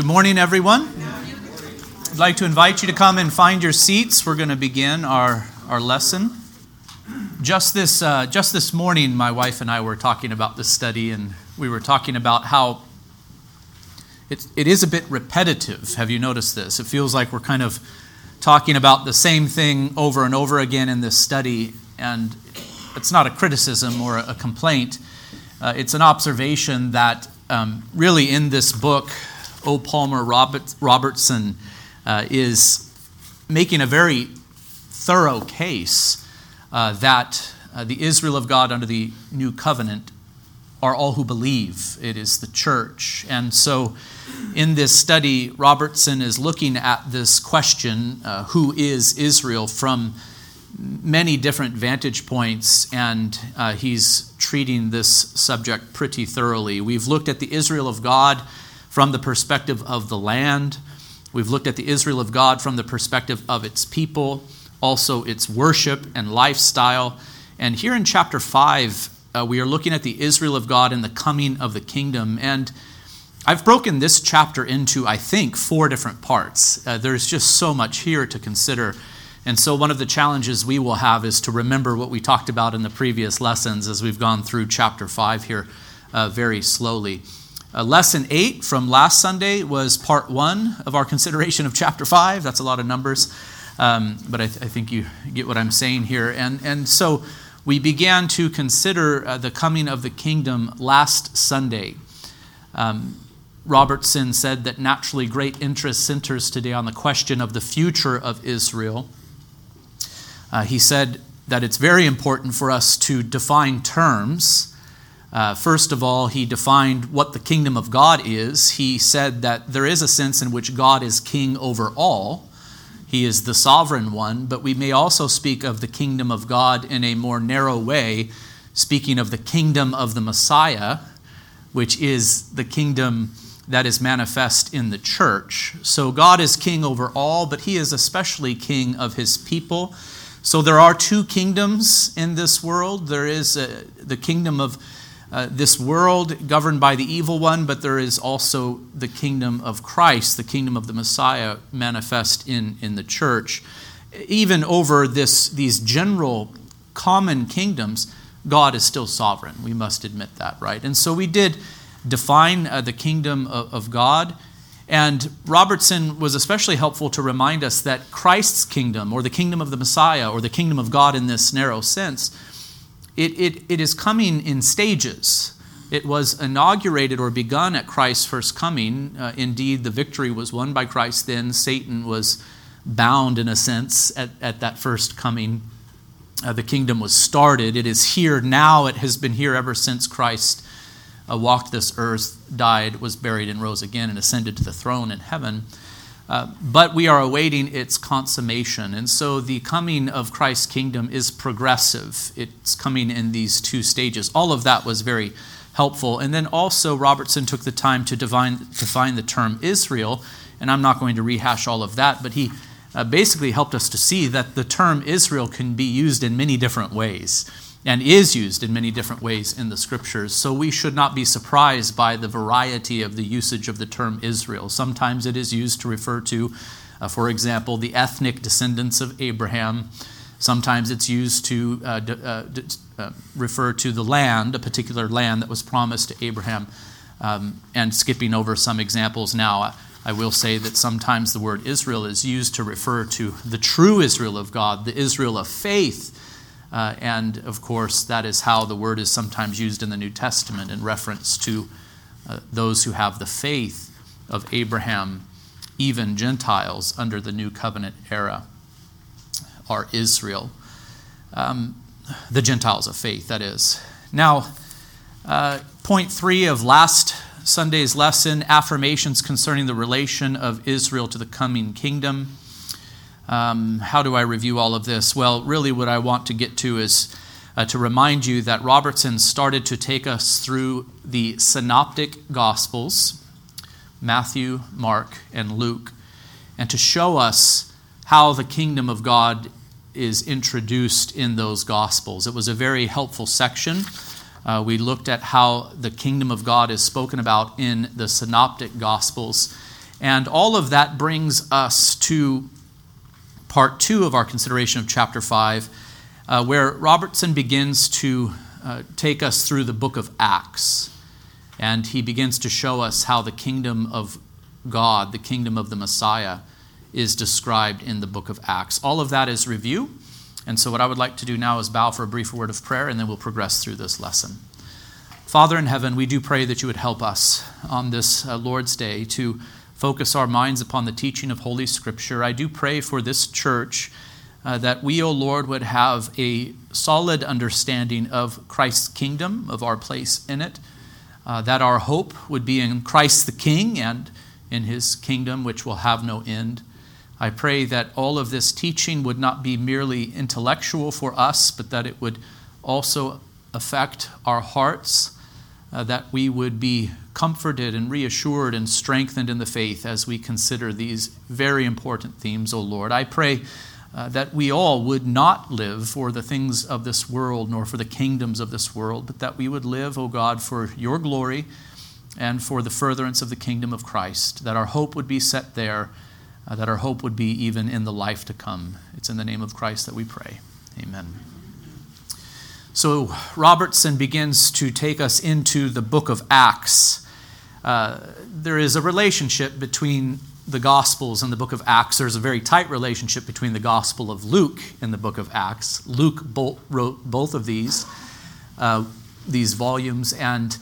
Good morning, everyone. I'd like to invite you to come and find your seats. We're going to begin our, our lesson. Just this, uh, just this morning, my wife and I were talking about this study, and we were talking about how it, it is a bit repetitive. Have you noticed this? It feels like we're kind of talking about the same thing over and over again in this study, and it's not a criticism or a complaint. Uh, it's an observation that um, really in this book, O. Palmer Robert, Robertson uh, is making a very thorough case uh, that uh, the Israel of God under the new covenant are all who believe. It is the church. And so in this study, Robertson is looking at this question uh, who is Israel from many different vantage points, and uh, he's treating this subject pretty thoroughly. We've looked at the Israel of God from the perspective of the land, we've looked at the Israel of God from the perspective of its people, also its worship and lifestyle. And here in chapter 5, uh, we are looking at the Israel of God and the coming of the kingdom. And I've broken this chapter into, I think, four different parts. Uh, there's just so much here to consider. And so, one of the challenges we will have is to remember what we talked about in the previous lessons as we've gone through chapter 5 here uh, very slowly. Uh, lesson 8 from last Sunday was part 1 of our consideration of chapter 5. That's a lot of numbers, um, but I, th- I, think you get what I'm saying here. And, and so, we began to consider uh, the coming of the kingdom last Sunday. Um, Robertson said that naturally great interest centers today on the question of the future of Israel. Uh, he said that it's very important for us to define terms. Uh, first of all, he defined what the kingdom of God is. He said that there is a sense in which God is king over all. He is the sovereign one, but we may also speak of the kingdom of God in a more narrow way, speaking of the kingdom of the Messiah, which is the kingdom that is manifest in the church. So God is king over all, but he is especially king of his people. So there are two kingdoms in this world. There is uh, the kingdom of uh, this world governed by the evil one, but there is also the kingdom of Christ, the kingdom of the Messiah manifest in, in the church. Even over this, these general common kingdoms, God is still sovereign. We must admit that, right? And so we did define uh, the kingdom of, of God and Robertson was especially helpful to remind us that Christ's kingdom, or the kingdom of the Messiah, or the kingdom of God in this narrow sense, it, it, it is coming in stages. It was inaugurated or begun at Christ's first coming. Uh, indeed, the victory was won by Christ then. Satan was bound, in a sense, at, at that first coming. Uh, the kingdom was started. It is here now. It has been here ever since Christ uh, walked this earth, died, was buried, and rose again and ascended to the throne in heaven. Uh, but we are awaiting its consummation. And so the coming of Christ's kingdom is progressive. It's coming in these two stages. All of that was very helpful. And then also, Robertson took the time to define, define the term Israel. And I'm not going to rehash all of that, but he uh, basically helped us to see that the term Israel can be used in many different ways and is used in many different ways in the scriptures. So we should not be surprised by the variety of the usage of the term Israel. Sometimes it is used to refer to, uh, for example, the ethnic descendants of Abraham. Sometimes it's used to uh, d- uh, d- uh, refer to the land, a particular land that was promised to Abraham. Um, and skipping over some examples now, I will say that sometimes the word Israel is used to refer to the true Israel of God, the Israel of faith uh, and of course, that is how the word is sometimes used in the New Testament in reference to uh, those who have the faith of Abraham, even Gentiles under the New Covenant era are Israel. Um, the Gentiles of faith, that is. Now, uh, point three of last Sunday's lesson affirmations concerning the relation of Israel to the coming kingdom. Um, how do I review all of this? Well, really, what I want to get to is uh, to remind you that Robertson started to take us through the synoptic gospels Matthew, Mark, and Luke and to show us how the kingdom of God is introduced in those gospels. It was a very helpful section. Uh, we looked at how the kingdom of God is spoken about in the synoptic gospels And all of that brings us to part two of our consideration of chapter 5, uh, where Robertson begins to uh, take us through the book of Acts. And he begins to show us how the kingdom of God, the kingdom of the Messiah, is described in the book of Acts. All of that is review. And so, what I would like to do now is bow for a brief word of prayer, and then we'll progress through this lesson. Father in heaven, we do pray that you would help us on this uh, Lord's Day to focus our minds upon the teaching of Holy Scripture. I do pray for this church uh, that we, O oh Lord, would have a solid understanding of Christ's kingdom, of our place in it, uh, that our hope would be in Christ the King and in his kingdom, which will have no end. I pray that all of this teaching would not be merely intellectual for us, but that it would also affect our hearts, uh, that we would be comforted and reassured and strengthened in the faith as we consider these very important themes, O Lord. I pray uh, that we all would not live for the things of this world nor for the kingdoms of this world, but that we would live, O God, for your glory and for the furtherance of the kingdom of Christ, that our hope would be set there uh, that our hope would be even in the life to come. It's in the name of Christ that we pray. Amen. So, Robertson begins to take us into the book of Acts. Uh, there is a relationship between the Gospels and the book of Acts. There's a very tight relationship between the Gospel of Luke and the book of Acts. Luke wrote both of these, uh, these volumes, and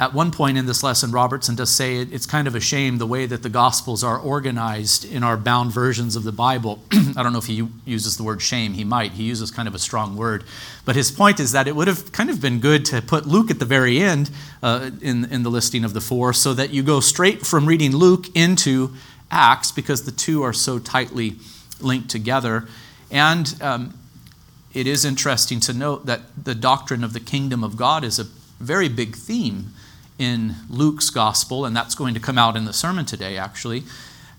at one point in this lesson, Robertson does say it, it's kind of a shame the way that the Gospels are organized in our bound versions of the Bible. I don't know if he uses the word shame. He might. He uses kind of a strong word. But his point is that it would have kind of been good to put Luke at the very end uh, in, in the listing of the four so that you go straight from reading Luke into Acts because the two are so tightly linked together. And um, it is interesting to note that the doctrine of the kingdom of God is a very big theme in Luke's gospel, and that's going to come out in the sermon today, actually.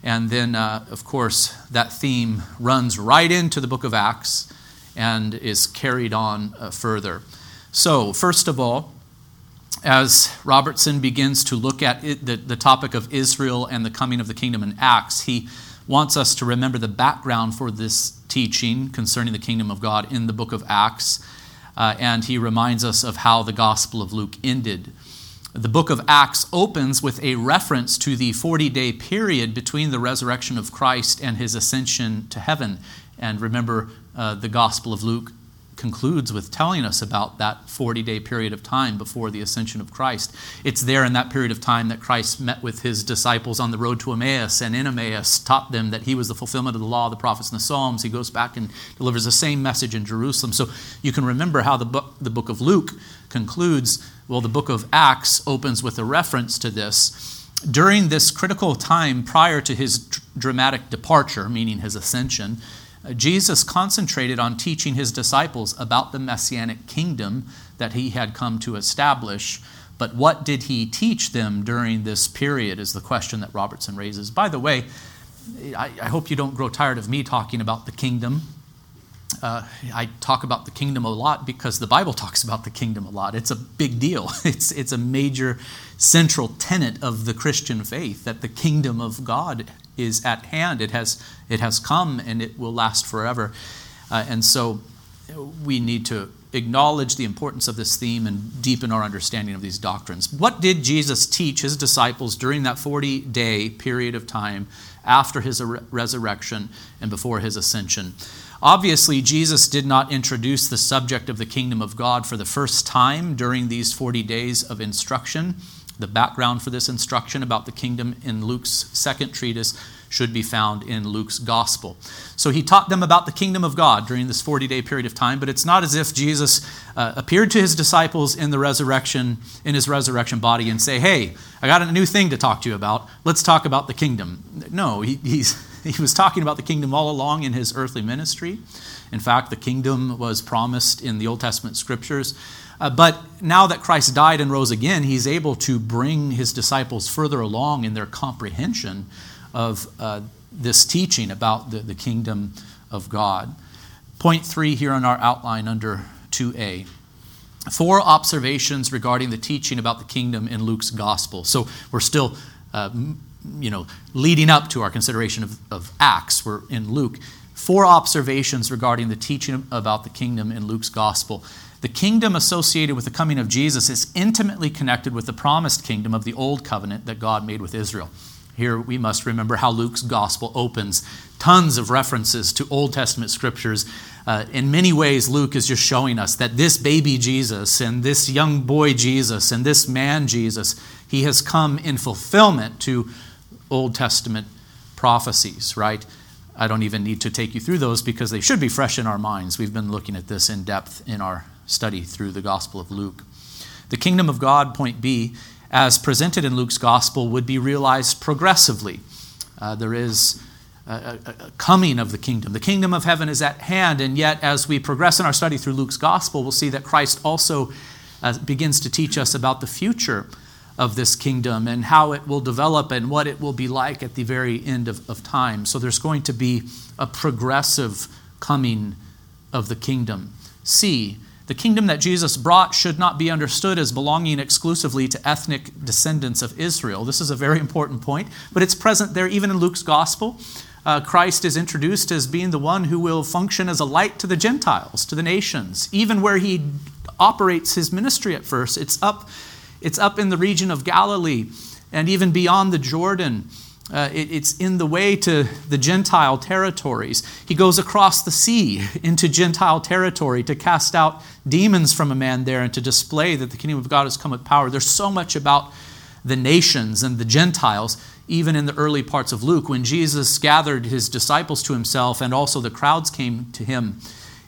And then, uh, of course, that theme runs right into the book of Acts and is carried on uh, further. So, first of all, as Robertson begins to look at it, the, the topic of Israel and the coming of the kingdom in Acts, he wants us to remember the background for this teaching concerning the kingdom of God in the book of Acts. Uh, and he reminds us of how the Gospel of Luke ended. The book of Acts opens with a reference to the 40 day period between the resurrection of Christ and his ascension to heaven. And remember, uh, the Gospel of Luke concludes with telling us about that 40 day period of time before the ascension of Christ. It's there in that period of time that Christ met with his disciples on the road to Emmaus, and in Emmaus taught them that he was the fulfillment of the law, the prophets, and the Psalms. He goes back and delivers the same message in Jerusalem. So you can remember how the book, the book of Luke concludes well, the book of Acts opens with a reference to this. During this critical time prior to his dramatic departure, meaning his ascension, Jesus concentrated on teaching his disciples about the messianic kingdom that he had come to establish. But what did he teach them during this period is the question that Robertson raises. By the way, I, I hope you don't grow tired of me talking about the kingdom uh, I talk about the kingdom a lot because the Bible talks about the kingdom a lot. It's a big deal. It's, it's a major central tenet of the Christian faith that the kingdom of God is at hand. It has, it has come and it will last forever. Uh, and so we need to acknowledge the importance of this theme and deepen our understanding of these doctrines. What did Jesus teach his disciples during that 40 day period of time after his resurrection and before his ascension? Obviously, Jesus did not introduce the subject of the kingdom of God for the first time during these 40 days of instruction. The background for this instruction about the kingdom in Luke's second treatise should be found in Luke's gospel. So he taught them about the kingdom of God during this 40 day period of time, but it's not as if Jesus uh, appeared to his disciples in the resurrection, in his resurrection body, and say, Hey, I got a new thing to talk to you about. Let's talk about the kingdom. No, he, he was talking about the kingdom all along in his earthly ministry. In fact, the kingdom was promised in the Old Testament scriptures. Uh, but now that Christ died and rose again, he's able to bring his disciples further along in their comprehension of uh, this teaching about the, the kingdom of God. Point three here on our outline under 2a four observations regarding the teaching about the kingdom in Luke's gospel. So we're still uh, you know, leading up to our consideration of, of Acts, we're in Luke, four observations regarding the teaching about the kingdom in Luke's gospel. The kingdom associated with the coming of Jesus is intimately connected with the promised kingdom of the old covenant that God made with Israel. Here we must remember how Luke's gospel opens. Tons of references to Old Testament scriptures. Uh, in many ways, Luke is just showing us that this baby Jesus and this young boy Jesus and this man Jesus, he has come in fulfillment to Old Testament prophecies, right? I don't even need to take you through those because they should be fresh in our minds. We've been looking at this in depth in our study through the Gospel of Luke. The kingdom of God, point B, as presented in Luke's Gospel, would be realized progressively. Uh, there is a, a, a, coming of the kingdom. The kingdom of heaven is at hand, and yet, as we progress in our study through Luke's Gospel, we'll see that Christ also uh, begins to teach us about the future of this kingdom and how it will develop and what it will be like at the very end of, of time. So, there's going to be a progressive coming of the kingdom. C, the kingdom that Jesus brought should not be understood as belonging exclusively to ethnic descendants of Israel. This is a very important point, but it's present there even in Luke's gospel. Uh, Christ is introduced as being the one who will function as a light to the Gentiles, to the nations. Even where he operates his ministry at first, it's up, it's up in the region of Galilee and even beyond the Jordan. Uh, it, it's in the way to the Gentile territories. He goes across the sea into Gentile territory to cast out demons from a man there and to display that the kingdom of God has come with power. There's so much about the nations and the Gentiles, even in the early parts of Luke, when Jesus gathered his disciples to himself and also the crowds came to him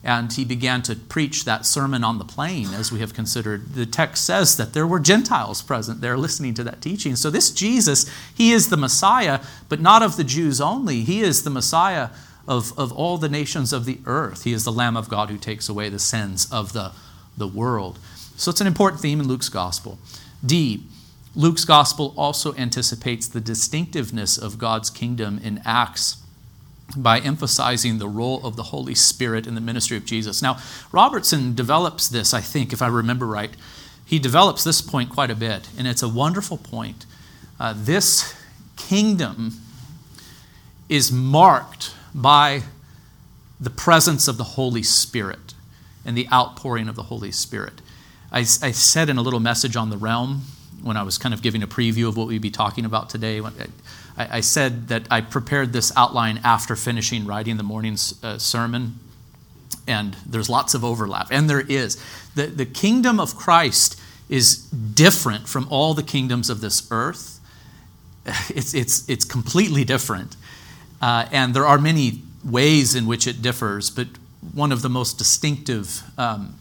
and he began to preach that sermon on the plain, as we have considered. The text says that there were Gentiles present there listening to that teaching. So, this Jesus, he is the Messiah, but not of the Jews only. He is the Messiah of, of all the nations of the earth. He is the Lamb of God who takes away the sins of the, the world. So, it's an important theme in Luke's gospel. D, Luke's gospel also anticipates the distinctiveness of God's kingdom in Acts by emphasizing the role of the Holy Spirit in the ministry of Jesus. Now, Robertson develops this, I think, if I remember right. He develops this point quite a bit, and it's a wonderful point. Uh, this kingdom is marked by the presence of the Holy Spirit and the outpouring of the Holy Spirit. I, I said in a little message on the realm when I was kind of giving a preview of what we'd be talking about today. I, I said that I prepared this outline after finishing writing the morning's uh, sermon, and there's lots of overlap, and there is. The, the kingdom of Christ is different from all the kingdoms of this earth. It's, it's, it's completely different. Uh, and there are many ways in which it differs, but one of the most distinctive um,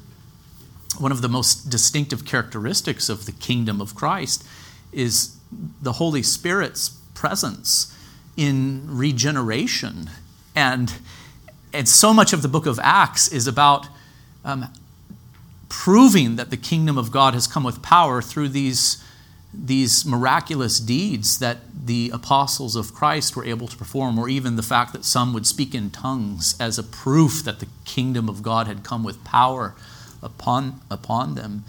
one of the most distinctive characteristics of the kingdom of Christ is the Holy Spirit's presence in regeneration. And, and so much of the book of Acts is about um, proving that the kingdom of God has come with power through these, these miraculous deeds that the apostles of Christ were able to perform, or even the fact that some would speak in tongues as a proof that the kingdom of God had come with power upon, upon them.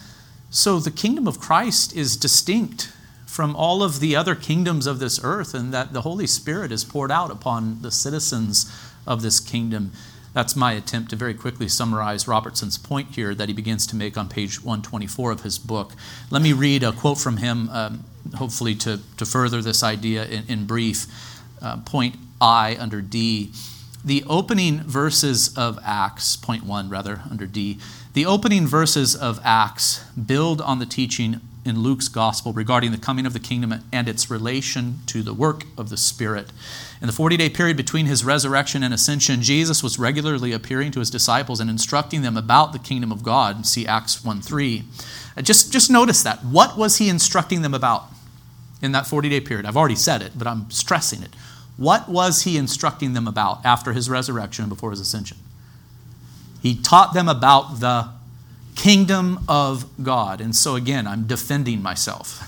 So the kingdom of Christ is distinct from all of the other kingdoms of this earth, and that the Holy Spirit is poured out upon the citizens of this kingdom. That's my attempt to very quickly summarize Robertson's point here that he begins to make on page 124 of his book. Let me read a quote from him, um, hopefully, to, to further this idea in, in brief. Uh, point I under D. The opening verses of Acts, point one rather, under D, the opening verses of Acts build on the teaching in Luke's gospel regarding the coming of the kingdom and its relation to the work of the Spirit. In the 40 day period between his resurrection and ascension, Jesus was regularly appearing to his disciples and instructing them about the kingdom of God. See Acts 1 3. Uh, just, just notice that. What was he instructing them about in that 40 day period? I've already said it, but I'm stressing it. What was he instructing them about after his resurrection and before his ascension? He taught them about the kingdom of God. And so, again, I'm defending myself.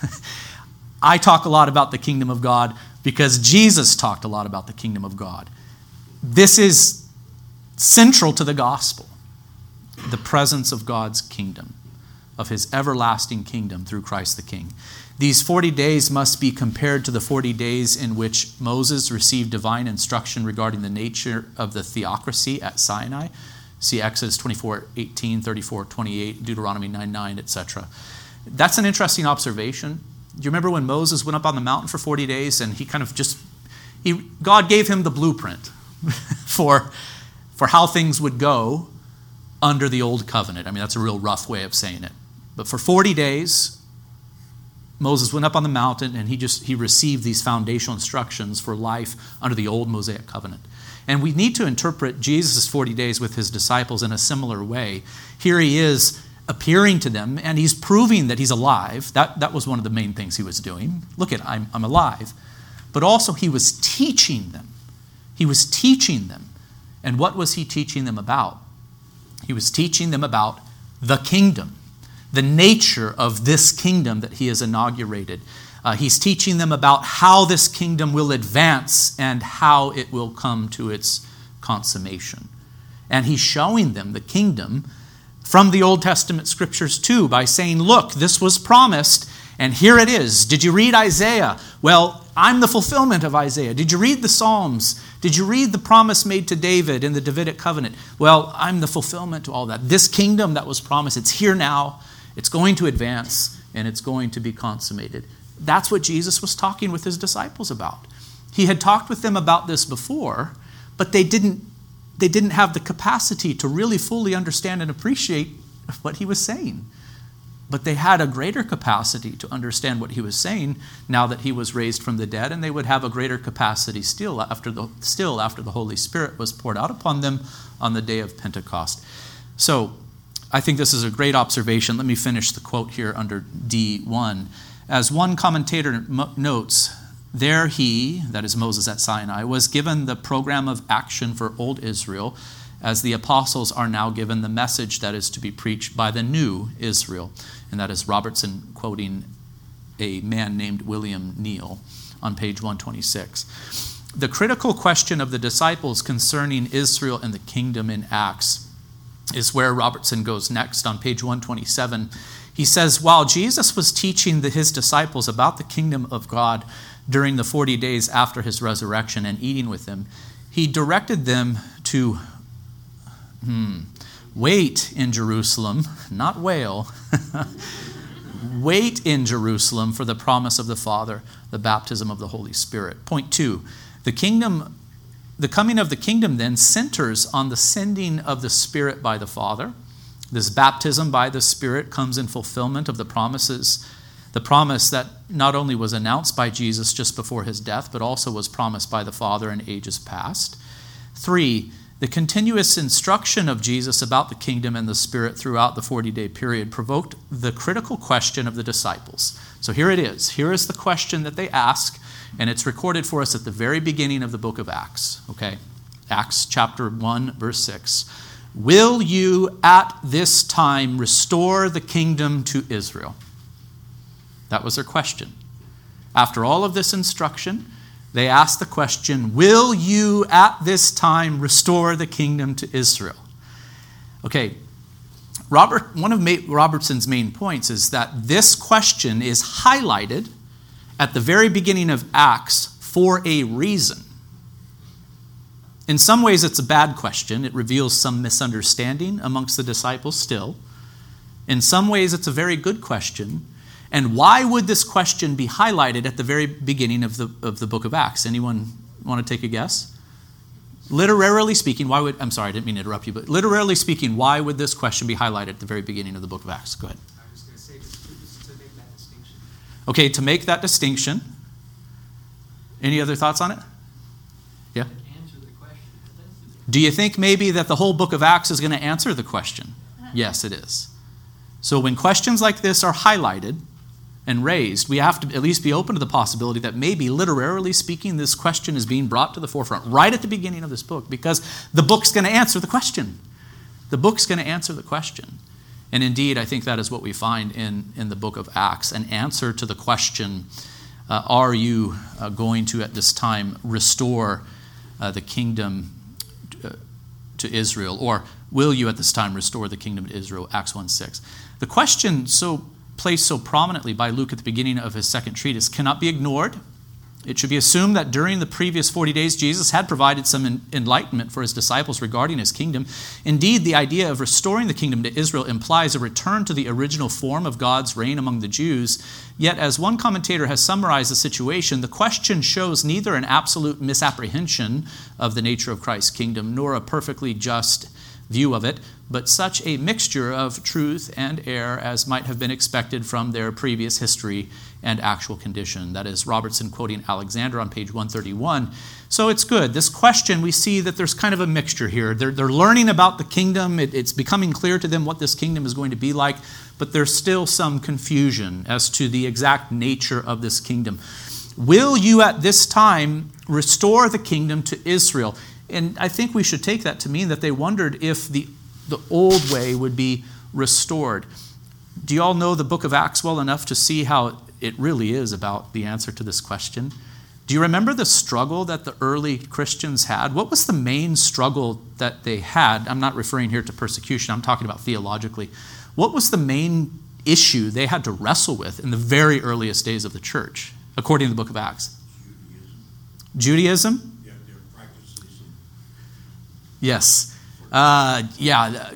I talk a lot about the kingdom of God because Jesus talked a lot about the kingdom of God. This is central to the gospel the presence of God's kingdom. of his everlasting kingdom through Christ the King. These 40 days must be compared to the 40 days in which Moses received divine instruction regarding the nature of the theocracy at Sinai. See Exodus 24, 18, 34, 28, Deuteronomy 9, 9, etc. That's an interesting observation. Do you remember when Moses went up on the mountain for 40 days and he kind of just, he, God gave him the blueprint for, for how things would go under the old covenant. I mean, that's a real rough way of saying it. But for 40 days, Moses went up on the mountain and he just he received these foundational instructions for life under the old Mosaic covenant. And we need to interpret Jesus' 40 days with his disciples in a similar way. Here he is appearing to them and he's proving that he's alive. That, that was one of the main things he was doing. Look at, I'm, I'm alive. But also, he was teaching them. He was teaching them. And what was he teaching them about? He was teaching them about the kingdom the nature of this kingdom that he has inaugurated. Uh, he's teaching them about how this kingdom will advance and how it will come to its consummation. And he's showing them the kingdom from the Old Testament scriptures too by saying, Look, this was promised, and here it is. Did you read Isaiah? Well, I'm the fulfillment of Isaiah. Did you read the Psalms? Did you read the promise made to David in the Davidic covenant? Well, I'm the fulfillment to all that. This kingdom that was promised, it's here now. It's going to advance and it's going to be consummated. That's what Jesus was talking with his disciples about. He had talked with them about this before, but they didn't, they didn't have the capacity to really fully understand and appreciate what he was saying. But they had a greater capacity to understand what he was saying now that he was raised from the dead, and they would have a greater capacity still after the, still after the Holy Spirit was poured out upon them on the day of Pentecost. So I think this is a great observation. Let me finish the quote here under D1. As one commentator notes, there he, that is Moses at Sinai, was given the program of action for old Israel, as the apostles are now given the message that is to be preached by the new Israel. And that is Robertson quoting a man named William Neil on page 126. The critical question of the disciples concerning Israel and the kingdom in Acts is where Robertson goes next on page 127. He says, While Jesus was teaching the, his disciples about the kingdom of God during the 40 days after his resurrection and eating with them, he directed them to hmm, wait in Jerusalem, not wail, wait in Jerusalem for the promise of the Father, the baptism of the Holy Spirit. Point two, the kingdom the coming of the kingdom then centers on the sending of the Spirit by the Father. This baptism by the Spirit comes in fulfillment of the promises, the promise that not only was announced by Jesus just before his death, but also was promised by the Father in ages past. Three, the continuous instruction of Jesus about the kingdom and the Spirit throughout the 40 day period provoked the critical question of the disciples. So here it is. Here is the question that they ask and it's recorded for us at the very beginning of the book of Acts, okay? Acts chapter 1, verse 6. Will you at this time restore the kingdom to Israel? That was their question. After all of this instruction, they asked the question Will you at this time restore the kingdom to Israel? Okay, Robert, one of Robertson's main points is that this question is highlighted at the very beginning of Acts for a reason. In some ways, it's a bad question. It reveals some misunderstanding amongst the disciples still. In some ways, it's a very good question. And why would this question be highlighted at the very beginning of the, of the book of Acts? Anyone want to take a guess? Literarily speaking, why would, I'm sorry, I didn't mean to interrupt you, but literarily speaking, why would this question be highlighted at the very beginning of the book of Acts? Go ahead. I was going to say to, to make that distinction. Okay, to make that distinction, any other thoughts on it? Do you think maybe that the whole book of Acts is going to answer the question? Yes, it is. So when questions like this are highlighted and raised, we have to at least be open to the possibility that maybe, literarily speaking, this question is being brought to the forefront right at the beginning of this book because the book's going to answer the question. The book's going to answer the question. And indeed, I think that is what we find in, in the book of Acts an answer to the question uh, Are you uh, going to, at this time, restore uh, the kingdom to, Israel? Or will you at this time restore the kingdom to Israel? Acts 1 6. The question so placed so prominently by Luke at the beginning of his second treatise cannot be ignored. It should be assumed that during the previous 40 days, Jesus had provided some enlightenment for his disciples regarding his kingdom. Indeed, the idea of restoring the kingdom to Israel implies a return to the original form of God's reign among the Jews. Yet, as one commentator has summarized the situation, the question shows neither an absolute misapprehension of the nature of Christ's kingdom nor a perfectly just view of it, but such a mixture of truth and error as might have been expected from their previous history and actual condition. That is Robertson quoting Alexander on page 131. So it's good. This question, we see that there's kind of a mixture here. They're, they're learning about the kingdom, it, it's becoming clear to them what this kingdom is going to be like, but there's still some confusion as to the exact nature of this kingdom. Will you at this time restore the kingdom to Israel? And I think we should take that to mean that they wondered if the, the old way would be restored. Do you all know the book of Acts well enough to see how it really is about the answer to this question? Do you remember the struggle that the early Christians had? What was the main struggle that they had? I'm not referring here to persecution, I'm talking about theologically. What was the main issue they had to wrestle with in the very earliest days of the church, according to the book of Acts? Judaism? Judaism? Yes. Uh, yeah.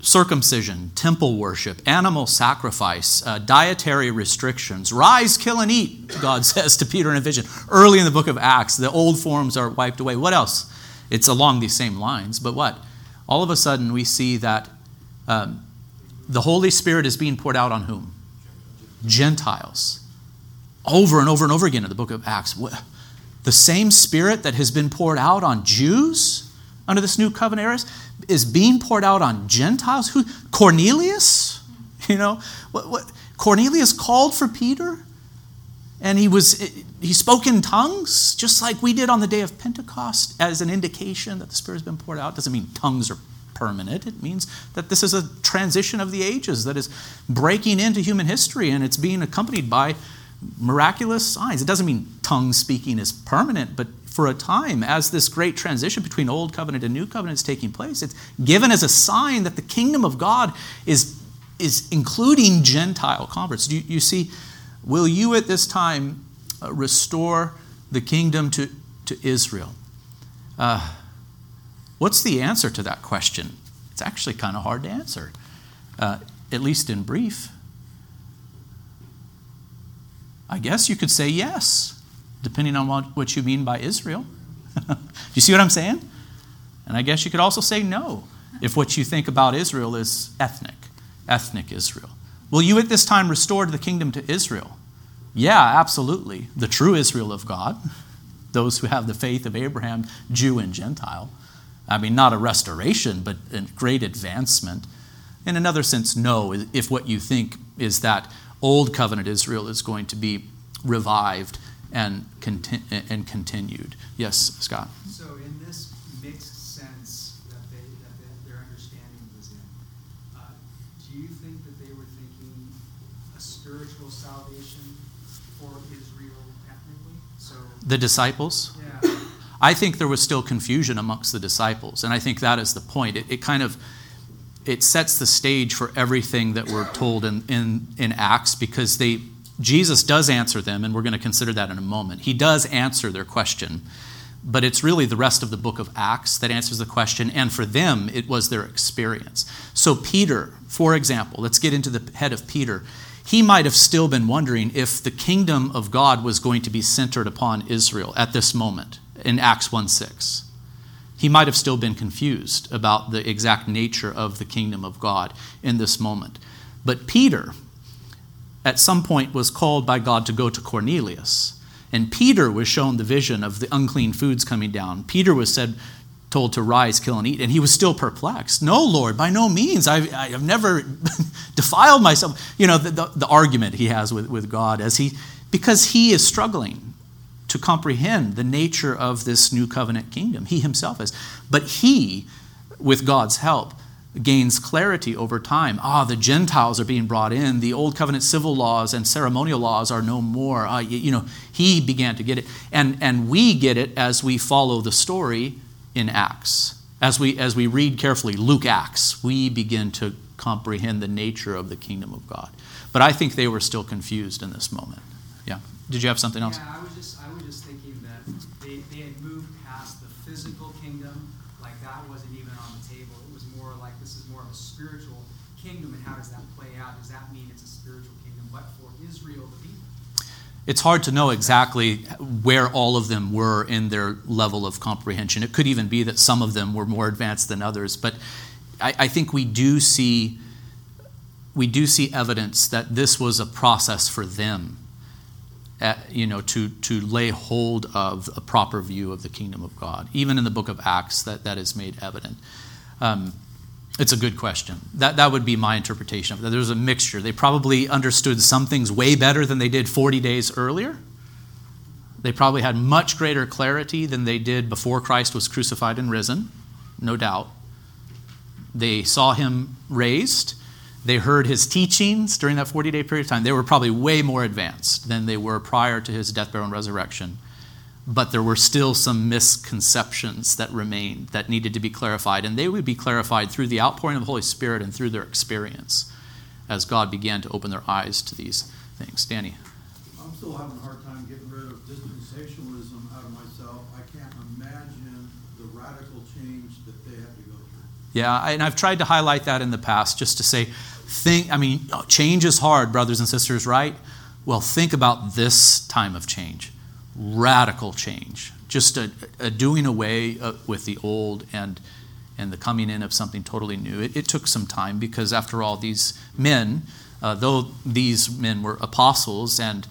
Circumcision, temple worship, animal sacrifice, uh, dietary restrictions. Rise, kill, and eat, God says to Peter in a vision. Early in the book of Acts, the old forms are wiped away. What else? It's along these same lines, but what? All of a sudden, we see that um, the Holy Spirit is being poured out on whom? Gentiles. Over and over and over again in the book of Acts. The same Spirit that has been poured out on Jews under this new covenant era is being poured out on Gentiles. Who? Cornelius? You know, what, what, Cornelius called for Peter and he was he spoke in tongues just like we did on the day of pentecost as an indication that the spirit has been poured out doesn't mean tongues are permanent it means that this is a transition of the ages that is breaking into human history and it's being accompanied by miraculous signs. It doesn't mean tongue speaking is permanent, but for a time, as this great transition between Old Covenant and New Covenant is taking place, it's given as a sign that the kingdom of God is, is including Gentile converts. You, you see, will you at this time uh, restore the kingdom to, to Israel? Uh, what's the answer to that question? It's actually kind of hard to answer, uh, at least in brief. I guess you could say yes, depending on what, what you mean by Israel. Do you see what I'm saying? And I guess you could also say no if what you think about Israel is ethnic, ethnic Israel. Will you at this time restore the kingdom to Israel? Yeah, absolutely. The true Israel of God, those who have the faith of Abraham, Jew and Gentile. I mean, not a restoration, but a great advancement. In another sense, no, if what you think is that Old Covenant Israel is going to be revived and, conti- and continued. Yes, Scott. So, in this mixed sense that, they, that their understanding was in, uh, do you think that they were thinking a spiritual salvation for Israel ethnically? So the disciples. Yeah. I think there was still confusion amongst the disciples, and I think that is the point. It, it kind of it sets the stage for everything that we're told in, in, in Acts because they, Jesus does answer them, and we're going to consider that in a moment. He does answer their question, but it's really the rest of the book of Acts that answers the question, and for them, it was their experience. So, Peter, for example, let's get into the head of Peter. He might have still been wondering if the kingdom of God was going to be centered upon Israel at this moment in Acts 1 6 he might have still been confused about the exact nature of the kingdom of God in this moment. But Peter, at some point, was called by God to go to Cornelius. And Peter was shown the vision of the unclean foods coming down. Peter was said, told to rise, kill, and eat. And he was still perplexed. No, Lord, by no means. I've, I've never defiled myself. You know, the, the, the argument he has with, with God as he, because he is struggling to comprehend the nature of this new covenant kingdom. He himself is. But he, with God's help, gains clarity over time. Ah, the Gentiles are being brought in. The old covenant civil laws and ceremonial laws are no more. Uh, you, you know, he began to get it. And, and we get it as we follow the story in Acts. As we, as we read carefully Luke Acts, we begin to comprehend the nature of the kingdom of God. But I think they were still confused in this moment. Yeah. Did you have something else? Yeah, I was just, I was just thinking that they, they had moved past the physical kingdom, like that wasn't even on the table. It was more like this is more of a spiritual kingdom, and how does that play out? Does that mean it's a spiritual kingdom, but for Israel, the people? It's hard to know exactly where all of them were in their level of comprehension. It could even be that some of them were more advanced than others, but I, I think we do see we do see evidence that this was a process for them at, you know, to, to lay hold of a proper view of the kingdom of God. Even in the book of Acts, that, that is made evident. Um, it's a good question. That, that would be my interpretation of it. There's a mixture. They probably understood some things way better than they did 40 days earlier. They probably had much greater clarity than they did before Christ was crucified and risen, no doubt. They saw him raised. They heard his teachings during that 40 day period of time. They were probably way more advanced than they were prior to his death, burial, and resurrection. But there were still some misconceptions that remained that needed to be clarified. And they would be clarified through the outpouring of the Holy Spirit and through their experience as God began to open their eyes to these things. Danny. I'm still having a hard time getting rid of dispensationalism out of myself. I can't imagine the radical change that they had to go through. Yeah, and I've tried to highlight that in the past just to say, think, I mean, change is hard, brothers and sisters, right? Well, think about this time of change radical change, just a, a doing away uh, with the old and and the coming in of something totally new. It, it took some time because, after all, these men, uh, though these men were apostles and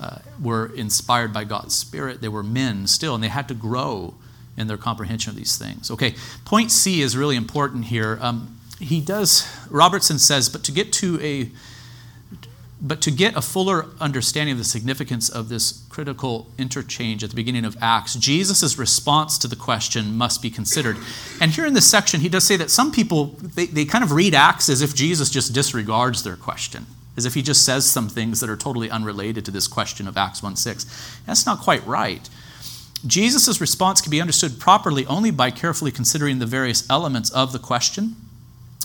uh, were inspired by God's Spirit, they were men still, and they had to grow in their comprehension of these things. Okay, point C is really important here. Um, he does, Robertson says, but to get to a but to get a fuller understanding of the significance of this critical interchange at the beginning of Acts, Jesus' response to the question must be considered. And here in this section, he does say that some people, they, they kind of read Acts as if Jesus just disregards their question, as if he just says some things that are totally unrelated to this question of Acts 1 6. That's not quite right. Jesus' response can be understood properly only by carefully considering the various elements of the question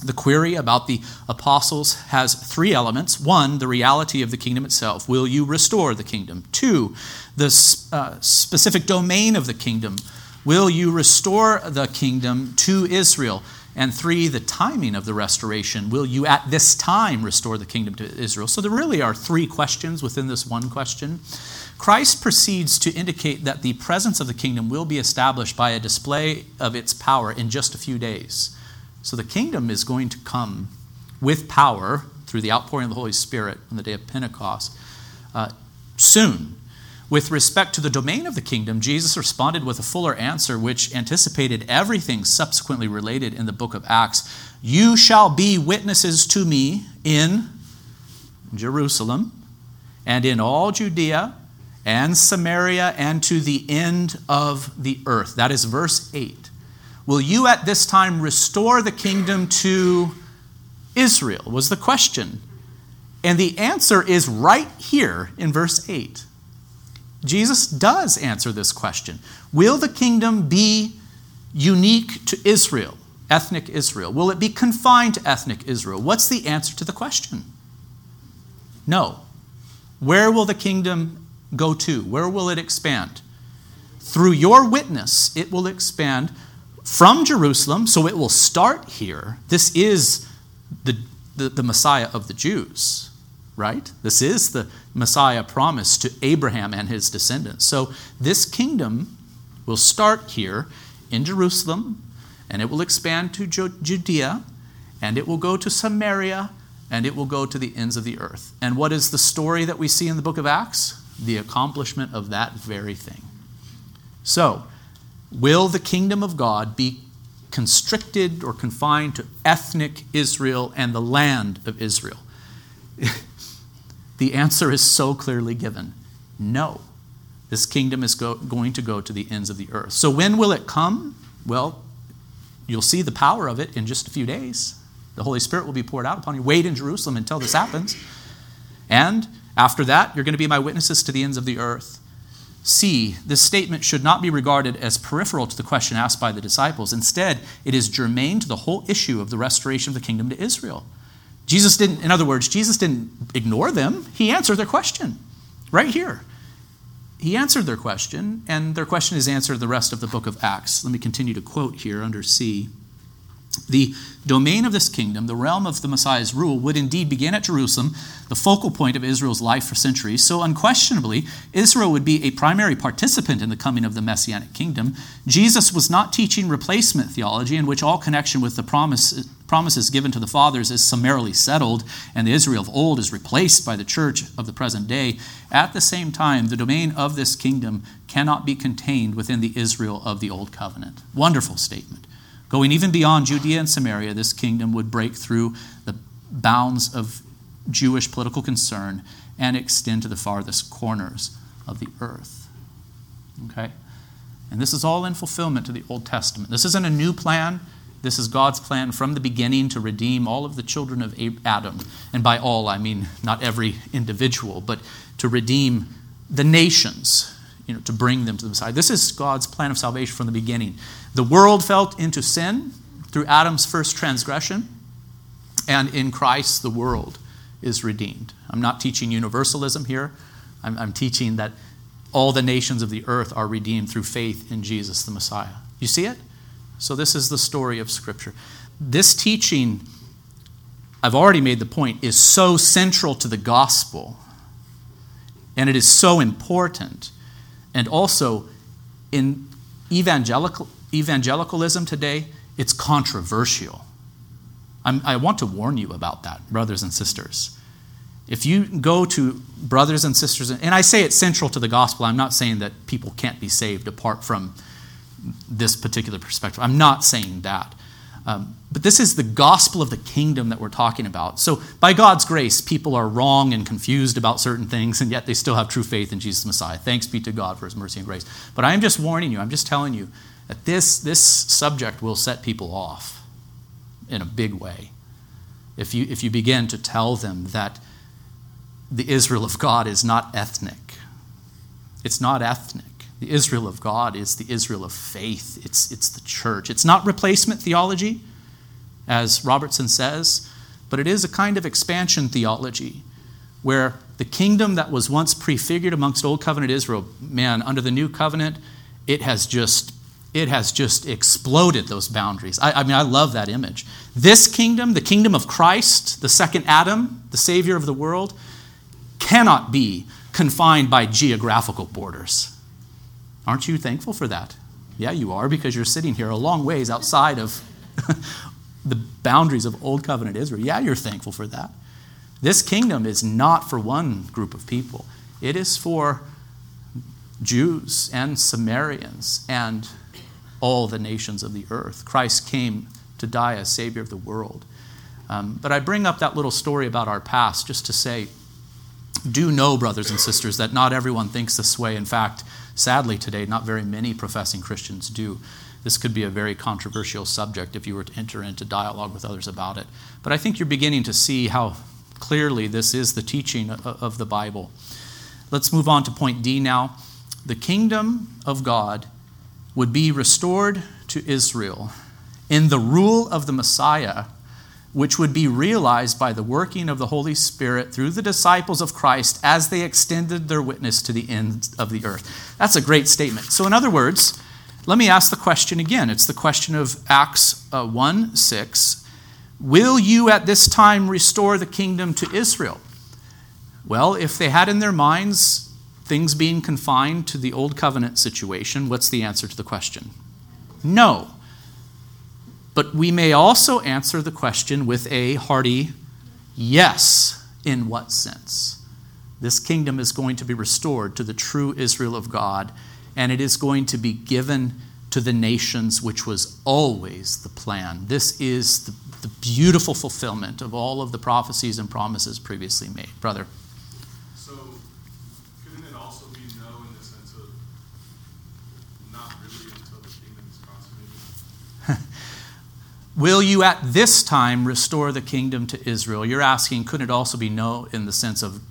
the query about the apostles has three elements. One, the reality of the kingdom itself. Will you restore the kingdom? Two, the uh, specific domain of the kingdom. Will you restore the kingdom to Israel? And three, the timing of the restoration. Will you at this time restore the kingdom to Israel? So there really are three questions within this one question. Christ proceeds to indicate that the presence of the kingdom will be established by a display of its power in just a few days. So the kingdom is going to come with power through the outpouring of the Holy Spirit on the day of Pentecost uh, soon. With respect to the domain of the kingdom, Jesus responded with a fuller answer, which anticipated everything subsequently related in the book of Acts. You shall be witnesses to me in Jerusalem and in all Judea and Samaria and to the end of the earth. That is verse 8. Will you at this time restore the kingdom to Israel? Was the question. And the answer is right here in verse 8. Jesus does answer this question. Will the kingdom be unique to Israel, ethnic Israel? Will it be confined to ethnic Israel? What's the answer to the question? No. Where will the kingdom go to? Where will it expand? Through your witness, it will expand from Jerusalem, so it will start here. This is the, the, the, Messiah of the Jews, right? This is the Messiah promised to Abraham and his descendants. So this kingdom will start here in Jerusalem, and it will expand to Judea, and it will go to Samaria, and it will go to the ends of the earth. And what is the story that we see in the book of Acts? The accomplishment of that very thing. So, Will the kingdom of God be constricted or confined to ethnic Israel and the land of Israel? the answer is so clearly given no. This kingdom is go- going to go to the ends of the earth. So, when will it come? Well, you'll see the power of it in just a few days. The Holy Spirit will be poured out upon you. Wait in Jerusalem until this happens. And after that, you're going to be my witnesses to the ends of the earth. C, this statement should not be regarded as peripheral to the question asked by the disciples. Instead, it is germane to the whole issue of the restoration of the kingdom to Israel. Jesus didn't, in other words, Jesus didn't ignore them. He answered their question right here. He answered their question, and their question is answered the rest of the book of Acts. Let me continue to quote here under C. The domain of this kingdom, the realm of the Messiah's rule, would indeed begin at Jerusalem, the focal point of Israel's life for centuries. So, unquestionably, Israel would be a primary participant in the coming of the Messianic kingdom. Jesus was not teaching replacement theology, in which all connection with the promise, promises given to the fathers is summarily settled, and the Israel of old is replaced by the church of the present day. At the same time, the domain of this kingdom cannot be contained within the Israel of the old covenant. Wonderful statement. Going even beyond Judea and Samaria, this kingdom would break through the bounds of Jewish political concern and extend to the farthest corners of the earth. Okay? And this is all in fulfillment to the Old Testament. This isn't a new plan. This is God's plan from the beginning to redeem all of the children of Adam. And by all, I mean not every individual, but to redeem the nations, you know, to bring them to the Messiah. This is God's plan of salvation from the beginning. The world fell into sin through Adam's first transgression, and in Christ, the world is redeemed. I'm not teaching universalism here. I'm, I'm, teaching that all the nations of the earth are redeemed through faith in Jesus the Messiah. You see it? So, this is the story of Scripture. This teaching, I've already made the point, is so central to the gospel, and it is so important. And also, in evangelical, evangelicalism today, it's controversial. I'm, i want to warn you about that, brothers and sisters. If you go to brothers and sisters, and I say it's central to the gospel, I'm not saying that people can't be saved apart from this particular perspective. I'm not saying that. Um, but this is the gospel of the kingdom that we're talking about. So, by God's grace, people are wrong and confused about certain things, and yet they still have true faith in Jesus Messiah. Thanks be to God for his mercy and grace. But I am just warning you, I'm just telling you that this, this subject will set people off in a big way. If you, if you begin to tell them that the Israel of God is not ethnic, it's not ethnic. The Israel of God is the Israel of faith. It's, it's the church. It's not replacement theology, as Robertson says, but it is a kind of expansion theology where the kingdom that was once prefigured amongst Old Covenant Israel, man, under the New Covenant, it has just it has just exploded those boundaries. I, I, mean, I love that image. This kingdom, the kingdom of Christ, the second Adam, the Savior of the world, cannot be confined by geographical borders. Aren't you thankful for that? Yeah, you are, because you're sitting here a long ways outside of the boundaries of Old Covenant Israel. Yeah, you're thankful for that. This kingdom is not for one group of people, it is for Jews and Samaritans and all the nations of the earth. Christ came to die as Savior of the world. Um, but I bring up that little story about our past just to say, do know, brothers and sisters, that not everyone thinks this way. In fact, Sadly, today, not very many professing Christians do. This could be a very controversial subject if you were to enter into dialogue with others about it. But I think you're beginning to see how clearly this is the teaching of the Bible. Let's move on to point D now. The kingdom of God would be restored to Israel in the rule of the Messiah which would be realized by the working of the Holy Spirit through the disciples of Christ as they extended their witness to the ends of the earth. That's a great statement. So, in other words, let me ask the question again. It's the question of Acts uh, 1 6. Will you at this time restore the kingdom to Israel? Well, if they had in their minds things being confined to the old covenant situation, what's the answer to the question? No. But we may also answer the question with a hearty yes. In what sense? This kingdom is going to be restored to the true Israel of God, and it is going to be given to the nations, which was always the plan. This is the, the beautiful fulfillment of all of the prophecies and promises previously made. Brother. Will you at this time restore the kingdom to Israel? You're asking, couldn't it also be no in the sense of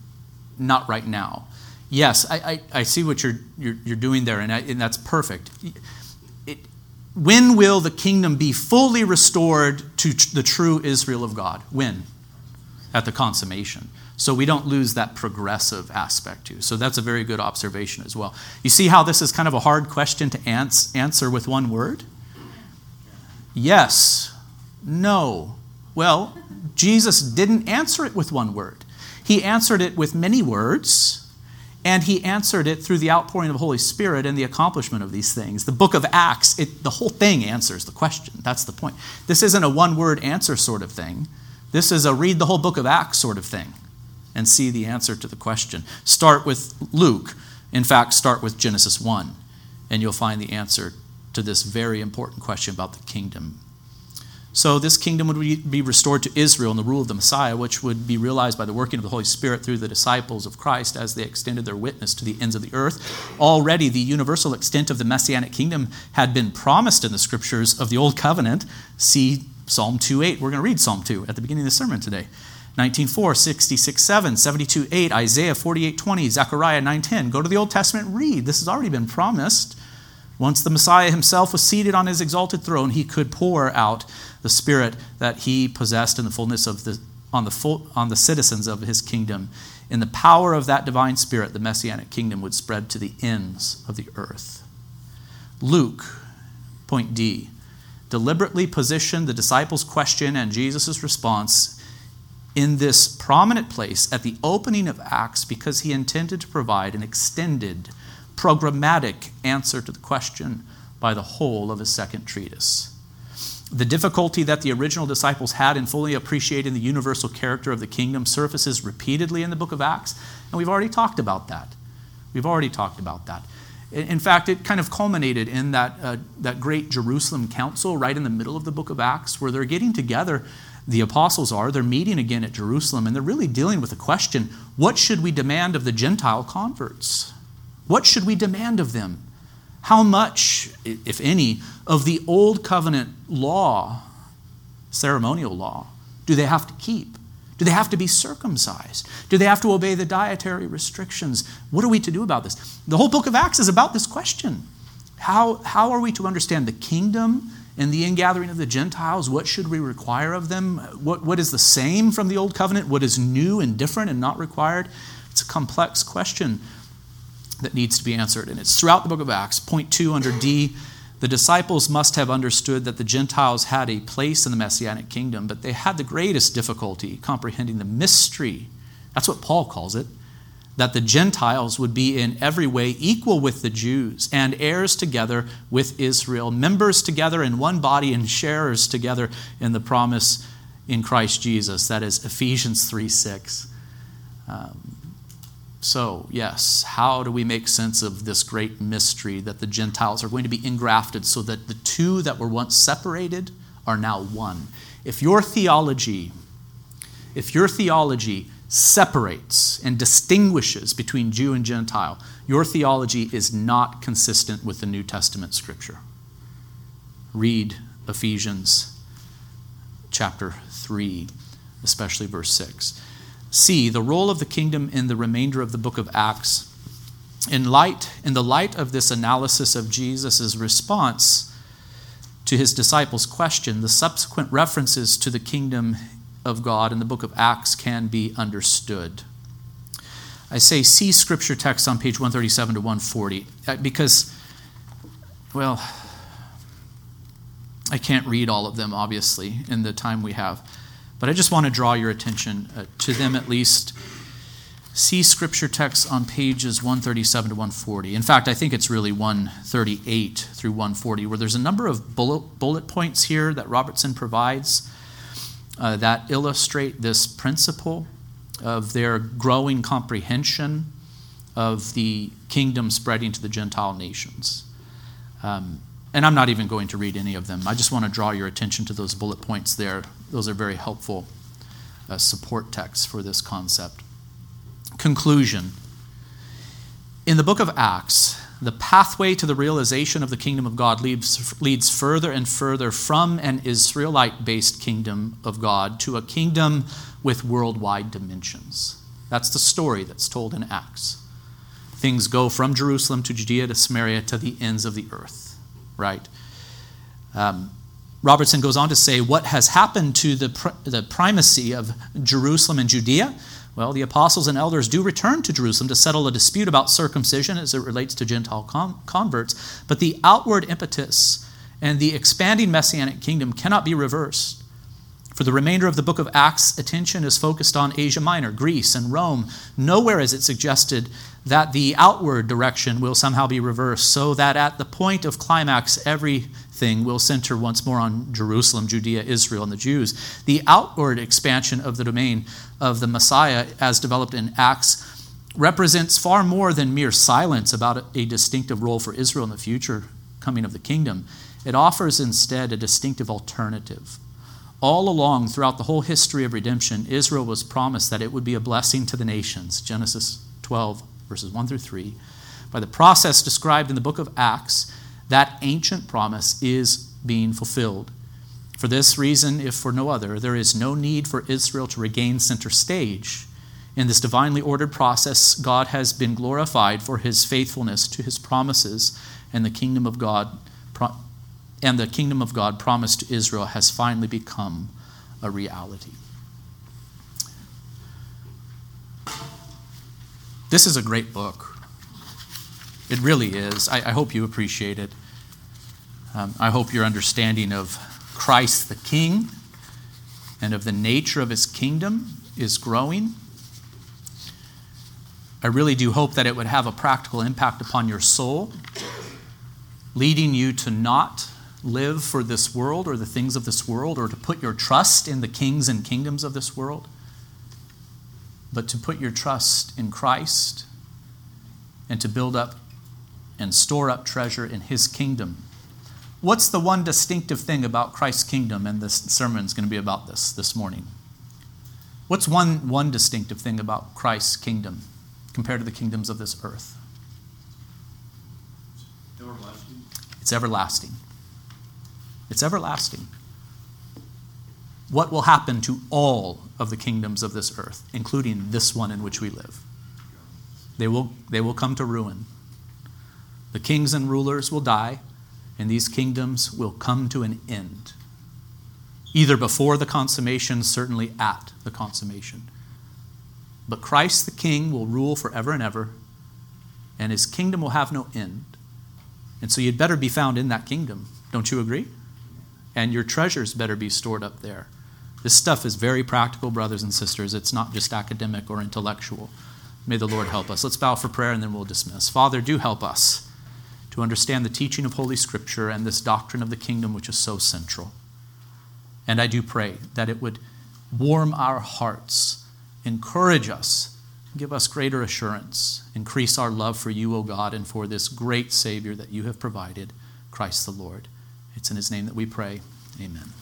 not right now? Yes, I, I, I see what you're, you're, you're doing there, and, I, and that's perfect. It, when will the kingdom be fully restored to tr- the true Israel of God? When? At the consummation. So we don't lose that progressive aspect too. So that's a very good observation as well. You see how this is kind of a hard question to ans- answer with one word? Yes, no. Well, Jesus didn't answer it with one word. He answered it with many words, and he answered it through the outpouring of the Holy Spirit and the accomplishment of these things. The book of Acts, it, the whole thing answers the question. That's the point. This isn't a one word answer sort of thing. This is a read the whole book of Acts sort of thing and see the answer to the question. Start with Luke. In fact, start with Genesis 1, and you'll find the answer to this very important question about the kingdom so this kingdom would be restored to Israel in the rule of the Messiah, which would be realized by the working of the Holy Spirit through the disciples of Christ as they extended their witness to the ends of the earth. Already, the universal extent of the messianic kingdom had been promised in the scriptures of the Old Covenant. See Psalm 2:8. We're going to read Psalm 2 at the beginning of the sermon today. 19:4, 66 7, 72 8, Isaiah 48 20, Zechariah 9 10. Go to the Old Testament, read. This has already been promised. Once the Messiah himself was seated on his exalted throne, he could pour out the spirit that he possessed in the fullness of the on the full, on the citizens of his kingdom. In the power of that divine spirit, the messianic kingdom would spread to the ends of the earth. Luke, point D, deliberately positioned the disciples' question and Jesus' response in this prominent place at the opening of Acts because he intended to provide an extended programmatic answer to the question by the whole of his second treatise. The difficulty that the original disciples had in fully appreciating the universal character of the kingdom surfaces repeatedly in the book of Acts, and we've already talked about that. We've already talked about that. In fact, it kind of culminated in that, uh, that great Jerusalem council right in the middle of the book of Acts, where they're getting together, the apostles are, they're meeting again at Jerusalem, and they're really dealing with the question what should we demand of the Gentile converts? What should we demand of them? How much, if any, of the old covenant law, ceremonial law, do they have to keep? Do they have to be circumcised? Do they have to obey the dietary restrictions? What are we to do about this? The whole book of Acts is about this question. How, how are we to understand the kingdom and the ingathering of the Gentiles? What should we require of them? What, what is the same from the old covenant? What is new and different and not required? It's a complex question that needs to be answered. And it's throughout the book of Acts. Point two under D the disciples must have understood that the Gentiles had a place in the Messianic kingdom, but they had the greatest difficulty comprehending the mystery. That's what Paul calls it. That the Gentiles would be in every way equal with the Jews and heirs together with Israel, members together in one body and sharers together in the promise in Christ Jesus. That is Ephesians 3 6. Um, so, yes, how do we make sense of this great mystery that the Gentiles are going to be engrafted so that the two that were once separated are now one? If your theology, if your theology separates and distinguishes between Jew and Gentile, your theology is not consistent with the New Testament scripture. Read Ephesians chapter 3, especially verse 6. C, the role of the kingdom in the remainder of the book of Acts. In light, in the light of this analysis of Jesus' response to his disciples' question, the subsequent references to the kingdom of God in the book of Acts can be understood. I say see scripture text on page 137 to 140 uh, because, well, I can't read all of them, obviously, in the time we have. But I just want to draw your attention uh, to them at least. See scripture texts on pages 137 to 140. In fact, I think it's really 138 through 140, where there's a number of bullet, bullet points here that Robertson provides uh, that illustrate this principle of their growing comprehension of the kingdom spreading to the Gentile nations. Um, and I'm not even going to read any of them. I just want to draw your attention to those bullet points there. Those are very helpful uh, support texts for this concept. Conclusion In the book of Acts, the pathway to the realization of the kingdom of God leads, leads further and further from an Israelite based kingdom of God to a kingdom with worldwide dimensions. That's the story that's told in Acts. things go from Jerusalem to Judea to Samaria to the ends of the earth, right? Um, Robertson goes on to say, What has happened to the, pr- the primacy of Jerusalem and Judea? Well, the apostles and elders do return to Jerusalem to settle a dispute about circumcision as it relates to Gentile con- converts, but the outward impetus and the expanding messianic kingdom cannot be reversed. For the remainder of the book of Acts, attention is focused on Asia Minor, Greece, and Rome. Nowhere is it suggested that the outward direction will somehow be reversed, so that at the point of climax, everything will center once more on Jerusalem, Judea, Israel, and the Jews. The outward expansion of the domain of the Messiah, as developed in Acts, represents far more than mere silence about a distinctive role for Israel in the future coming of the kingdom. It offers instead a distinctive alternative all along, throughout the whole history of redemption, Israel was promised that it would be a blessing to the nations. Genesis 12, verses 1 through 3. By the process described in the book of Acts, that ancient promise is being fulfilled. For this reason, if for no other, there is no need for Israel to regain center stage. In this divinely ordered process, God has been glorified for his faithfulness to his promises, and the kingdom of God and the kingdom of God promised to Israel has finally become a reality. This is a great book. It really is. I, I hope you appreciate it. Um, I hope your understanding of Christ the King and of the nature of his kingdom is growing. I really do hope that it would have a practical impact upon your soul, leading you to not live for this world or the things of this world or to put your trust in the kings and kingdoms of this world, but to put your trust in Christ and to build up and store up treasure in his kingdom. What's the one distinctive thing about Christ's kingdom? And this sermon is going to be about this this morning. What's one, one distinctive thing about Christ's kingdom compared to the kingdoms of this earth? Everlasting. It's everlasting. It's everlasting. What will happen to all of the kingdoms of this earth, including this one in which we live? They will, they will come to ruin. The kings and rulers will die, and these kingdoms will come to an end. Either before the consummation, certainly at the consummation. But Christ the King will rule forever and ever, and his kingdom will have no end. And so you'd better be found in that kingdom. Don't you agree? and your treasures better be stored up there. This stuff is very practical, brothers and sisters. It's not just academic or intellectual. May the Lord help us. Let's bow for prayer and then we'll dismiss. Father, do help us to understand the teaching of Holy Scripture and this doctrine of the kingdom, which is so central. And I do pray that it would warm our hearts, encourage us, give us greater assurance, increase our love for you, O God, and for this great Savior that you have provided, Christ the Lord. It's in his name that we pray. Amen.